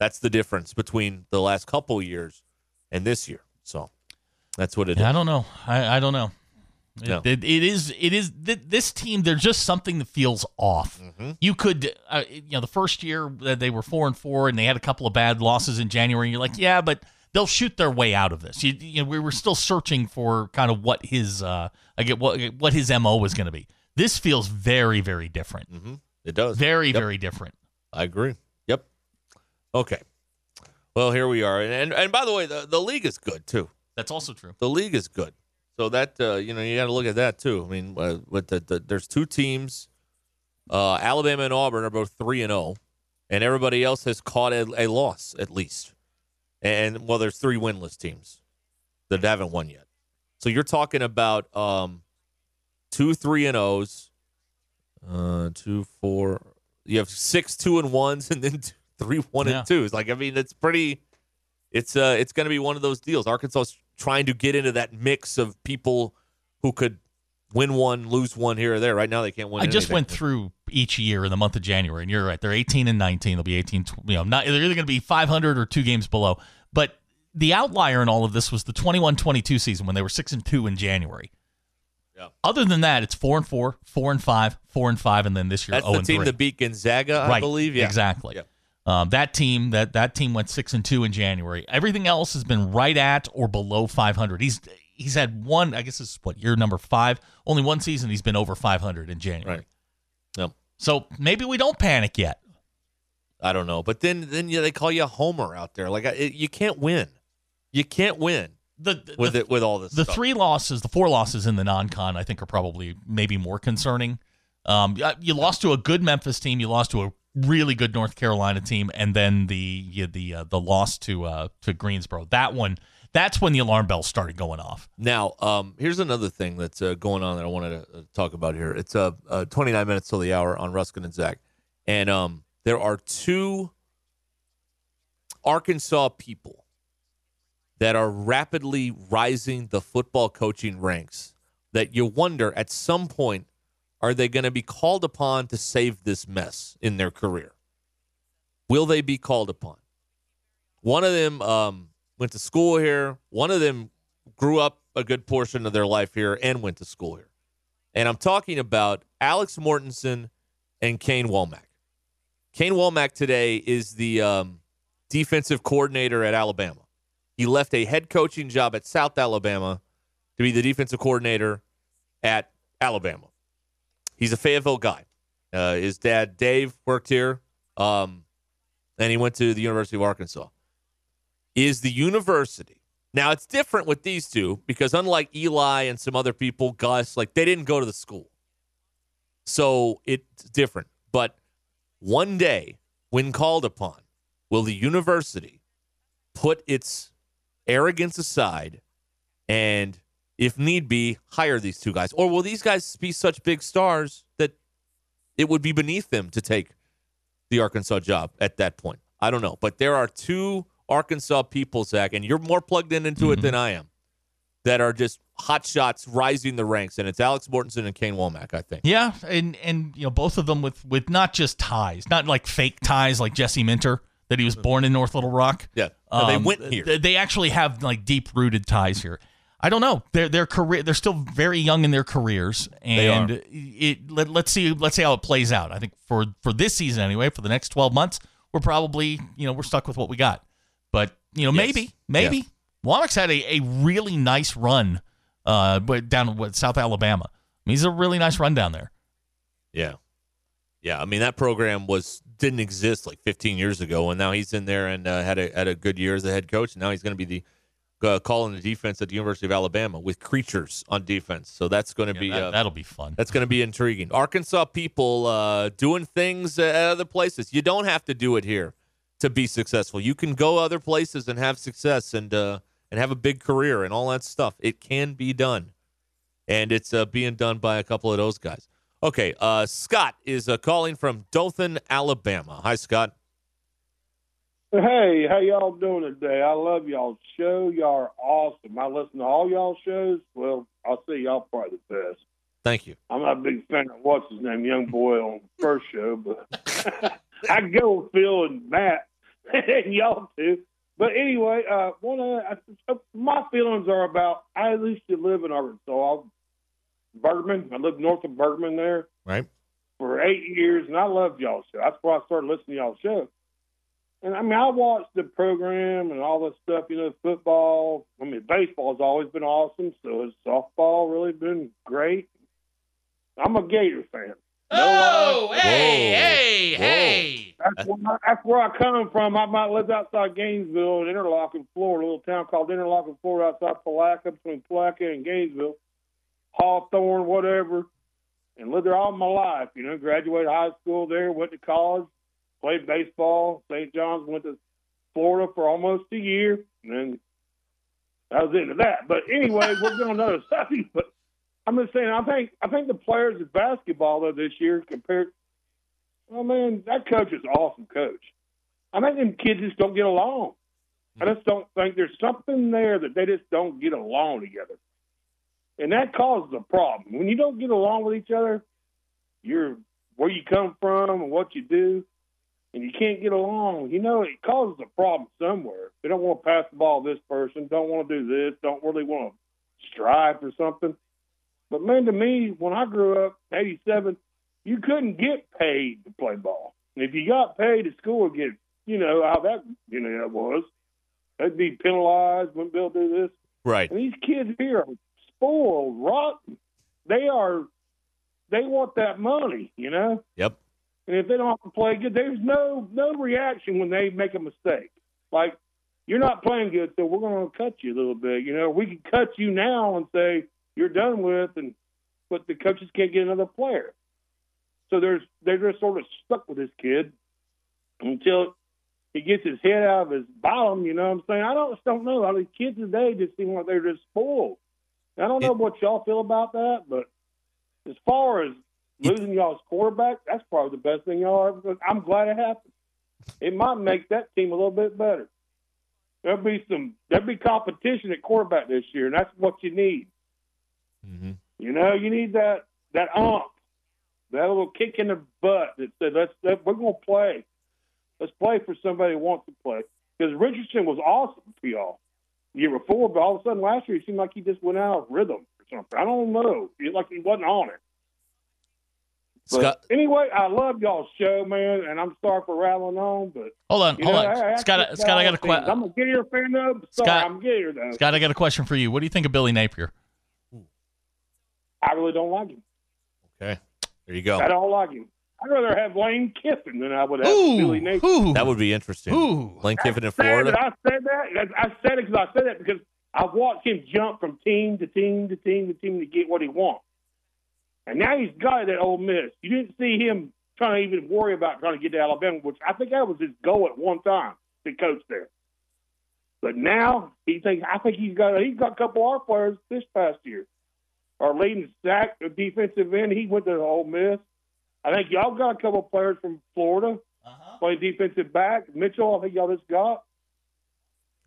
That's the difference between the last couple years and this year. So that's what it is. Yeah, I don't know. I, I don't know. It, No. it- it is. It is. th- This team. There's just something that feels off. Mm-hmm. You could, uh, you know, the first year that they were four and four, and they had a couple of bad losses in January. And you're like, yeah, but they'll shoot their way out of this. You, you know, we were still searching for kind of what his, uh, I get what what his mo was going to be. This feels very, very different. Mm-hmm. It does. Very, Yep. very different. I agree. Yep. Okay. Well, here we are, and and, and by the way, the, the league is good too. That's also true. The league is good, so that uh, you know you got to look at that too. I mean, uh, with the, the there's two teams, uh, Alabama and Auburn are both three and zero, and everybody else has caught a, a loss at least. And well, there's three winless teams that haven't won yet. So you're talking about um, two three and O's, uh, two four. You have six two and ones, and then two, three one Yeah. and twos. Like I mean, it's pretty. It's uh, it's going to be one of those deals. Arkansas trying to get into that mix of people who could win one, lose one here or there. Right now, they can't win. I just went through each year in the month of January, and you're right. They're 18 and 19. They'll be 18. You know, not they're either going to be 500 or two games below. But the outlier in all of this was the 21-22 season when they were six and two in January. Yeah. Other than that, it's four and four, four and five, four and five, and then this year That's 0 the team that beat Gonzaga, I right, believe. Yeah, exactly. Yeah. Um, that team that that team went six and two in January. Everything else has been right at or below 500. He's he's had one. I guess this is what year number five. Only one season he's been over 500 in January. Right. Yep. So maybe we don't panic yet. I don't know, but then then yeah, they call you a homer out there. Like it, you can't win. You can't win The, the- with it with all this. the stuff. three losses, the four losses in the non-con, I think are probably maybe more concerning. Um, you- you lost to a good Memphis team, you lost to a really good North Carolina team, and then the you, the uh, the loss to uh, to Greensboro. That one, that's when the alarm bells started going off. Now, um, here's another thing that's uh, going on that I wanted to uh, talk about here. It's uh, uh, 29 minutes till the hour on Ruscin and Zach, and um, there are two Arkansas people that are rapidly rising the football coaching ranks. That you wonder at some point are they going to be called upon to save this mess in their career? Will they be called upon? One of them um, went to school here. One of them grew up a good portion of their life here and went to school here. And I'm talking about Alex Mortensen and Kane Wommack. Kane Wommack today is the um, defensive coordinator at Alabama. He left a head coaching job at South Alabama to be the defensive coordinator at Alabama. He's a Fayetteville guy. Uh, his dad, Dave, worked here, um, and he went to the University of Arkansas. Is the university now? It's different with these two because unlike Eli and some other people, Gus, like they didn't go to the school, so it's different. But one day, when called upon, will the university put its arrogance aside and, if need be, hire these two guys? Or will these guys be such big stars that it would be beneath them to take the Arkansas job at that point? I don't know. But there are two Arkansas people, Zach, and you're more plugged in into it than I am, that are just hot shots rising the ranks. And it's Alex Mortensen and Kane Wommack, I think. Yeah, and and you know both of them with with not just ties, not like fake ties like Jesse Minter that he was born in North Little Rock. Yeah. No, they Um, went here. th- They actually have like deep rooted ties here. I don't know. Their their career they're still very young in their careers, and it let, let's see let's see how it plays out. I think for for this season anyway, for the next twelve months, we're probably you know we're stuck with what we got. You know Yes. maybe maybe Wommack's had a, a really nice run, uh, but down what South Alabama. I mean, he's a really nice run down there. Yeah. Yeah, I mean that program was didn't exist like 15 years ago, and now he's in there and uh, had a had a good year as a head coach. And now he's going to be the uh, calling the defense at the University of Alabama with creatures on defense. So that's going to be that, uh, that'll be fun. that's going to be intriguing. Arkansas people uh, doing things at other places. You don't have to do it here to be successful. You can go other places and have success and uh, and have a big career and all that stuff. It can be done, and it's uh, being done by a couple of those guys. Okay, uh, Scott is uh, calling from Dothan, Alabama. Hi, Scott. Hey, how y'all doing today? I love y'all's show. Y'all are awesome. I listen to all y'all shows. Well, I'll say y'all probably the best. Thank you. I'm not a big fan of what's his name, young boy on the first show, but I go with Phil and Matt and y'all too. But anyway, uh, one of uh, my feelings are about I used to live in Arkansas, Bergman. I lived north of Bergman there Right. for eight years, and I loved y'all's show. That's where I started listening to y'all's show. And I mean, I watched the program and all this stuff. You know, football. I mean, baseball's always been awesome. So has softball really been great. I'm a Gator fan. No oh, lie. hey, Whoa. hey, Whoa. hey. That's where, I, that's where I come from. I might live outside Gainesville in Interlachen, Florida, a little town called Interlachen, Florida, outside Palatka, between Palatka and Gainesville, Hawthorne, whatever, and lived there all my life. You know, graduated high school there, went to college, played baseball. St. John's went to Florida for almost a year, and then that was into that. But anyway, we're going another subject. But I'm just saying, I think I think the players of basketball though this year compared Oh man, that coach is an awesome coach. I think them kids just don't get along. I hmm. just don't think there's something there that they just don't get along together. And that causes a problem. When you don't get along with each other, you're where you come from and what you do, and you can't get along, you know, it causes a problem somewhere. They don't want to pass the ball to this person, don't want to do this, don't really want to strive for something. But man, to me, when I grew up, '87, you couldn't get paid to play ball. And if you got paid at school, get you know how that you know that was. They'd be penalized, wouldn't be able to do this. Right. And these kids here are spoiled, rotten. They are, they want that money, you know. Yep. And if they don't have to play good, there's no no reaction when they make a mistake. Like you're not playing good, so we're going to cut you a little bit. You know, we can cut you now and say you're done with, and but the coaches can't get another player. So there's they're just sort of stuck with this kid until he gets his head out of his bottom. You know what I'm saying? I don't just don't know. I mean, kids today just seem like they're just spoiled. I don't know what y'all feel about that, but as far as losing y'all's quarterback, that's probably the best thing y'all ever. I'm glad it happened. It might make that team a little bit better. There'll be some there'll be competition at quarterback this year, and that's what you need. Mm-hmm. You know, you need that that ump, that little kick in the butt that said, "Let's let, we're going to play. Let's play for somebody who wants to play." Because Richardson was awesome for y'all the year before, but all of a sudden last year he seemed like he just went out of rhythm or something. I don't know. He like he wasn't on it. But Scott, anyway, I love y'all's show, man, and I'm sorry for rattling on, but Hold on, hold know, on. I- I Scott, think Scott, I got a question. I'm a Gator fan though. but Sorry, Scott- I'm Gator though. Scott, I got a question for you. What do you think of Billy Napier? I really don't like him. okay. There you go. I don't like him. I'd rather have Lane Kiffin than I would have Ooh, Billy Napier. ooh, That would be interesting. ooh. Lane Kiffin in Florida. that I said that. I said it because I said that because I've watched him jump from team to team to team to team to get what he wants. And now he's got it at Ole Miss. You didn't see him trying to even worry about trying to get to Alabama, which I think that was his goal at one time to coach there. But now he thinks I think he's got he's got a couple of our players this past year. Our leading sack defensive end, he went to Ole Miss. I think y'all got a couple of players from Florida Uh-huh. playing defensive back. Mitchell, I think y'all just got.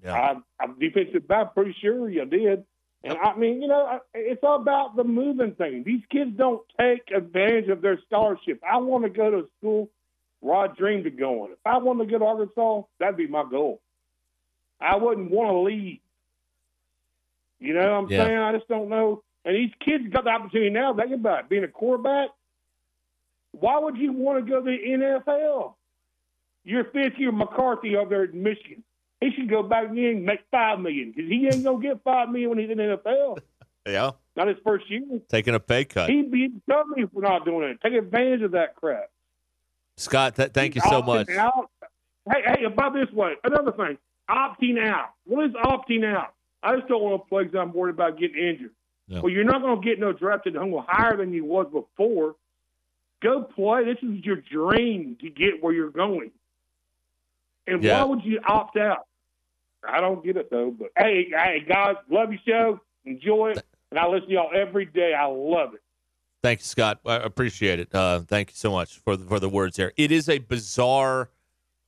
Yeah. I, I'm defensive back, pretty sure you did. And I mean, you know, it's all about the moving thing. These kids don't take advantage of their scholarship. I want to go to a school where I dreamed of going. If I wanted to go to Arkansas, that'd be my goal. I wouldn't want to leave. You know what I'm Yeah. saying? I just don't know. And these kids got the opportunity now. Think about it. Being a quarterback, why would you want to go to the NFL? You're fifth year McCarthy over there in Michigan. He should go back in and make five million because he ain't gonna get five million when he's in the NFL. Yeah. Not his first year. Taking a pay cut. He'd be dummy if we're not doing it. Take advantage of that crap. Scott, th- thank you so much. Out. Hey, hey, about this way. Another thing, opting out. What is opting out? I just don't want to play because I'm worried about getting injured. Yeah. Well, you're not going to get no drafted home higher than you was before. Go play. This is your dream to get where you're going. And Yeah. why would you opt out? I don't get it though. But hey, hey, guys, love your show. Enjoy it, and I listen to y'all every day. I love it. Thank you, Scott. I appreciate it. Uh, thank you so much for the, for the words there. It is a bizarre,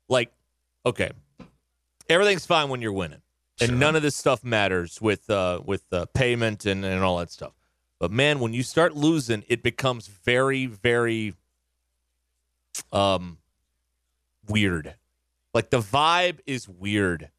like, okay, everything's fine when you're winning, and none of this stuff matters with uh, with uh, payment and, and all that stuff. But man, when you start losing, it becomes very, very um weird. Like the vibe is weird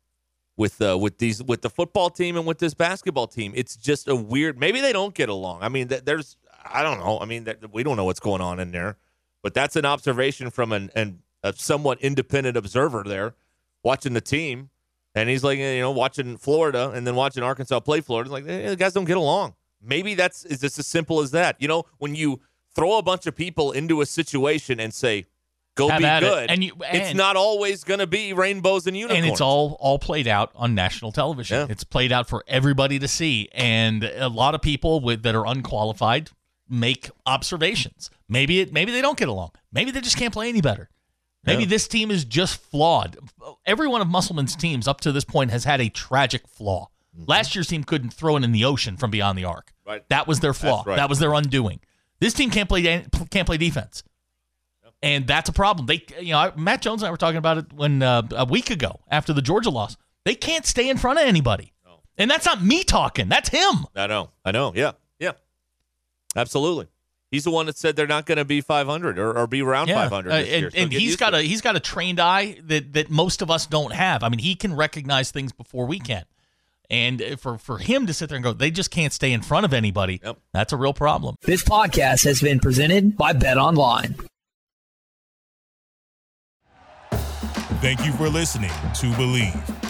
with uh, with these with the football team and with this basketball team. It's just a weird. Maybe they don't get along. I mean, there's I don't know. I mean, we don't know what's going on in there, but that's an observation from an, an a somewhat independent observer there, watching the team, and he's like, you know, watching Florida and then watching Arkansas play Florida. Like, eh, the guys don't get along. Maybe that's is just as simple as that. You know, when you throw a bunch of people into a situation and say, "Go Have be at it. good," And you- it's not always going to be rainbows and unicorns. and it's all all played out on national television. Yeah. It's played out for everybody to see, and a lot of people with that are unqualified make observations. Maybe it maybe they don't get along. Maybe they just can't play any better. Maybe Yeah. this team is just flawed. Every one of Musselman's teams up to this point has had a tragic flaw. Last year's team couldn't throw it in the ocean from beyond the arc. Mm-hmm. Right. That was their flaw. Right. That was their undoing. This team can't play can't play defense and that's a problem. They, you know, Matt Jones and I were talking about it when uh, a week ago after the Georgia loss. They can't stay in front of anybody, and that's not me talking. That's him. I know. I know. Yeah. Yeah. Absolutely. He's the one that said they're not going to be 500 or, or be around 500 Uh, and, year. So and get he's used got a it. he's got a trained eye that that most of us don't have. I mean, he can recognize things before we can. And for for him to sit there and go, they just can't stay in front of anybody. Yep. That's a real problem. This podcast has been presented by Bet Online. Thank you for listening to Bleav.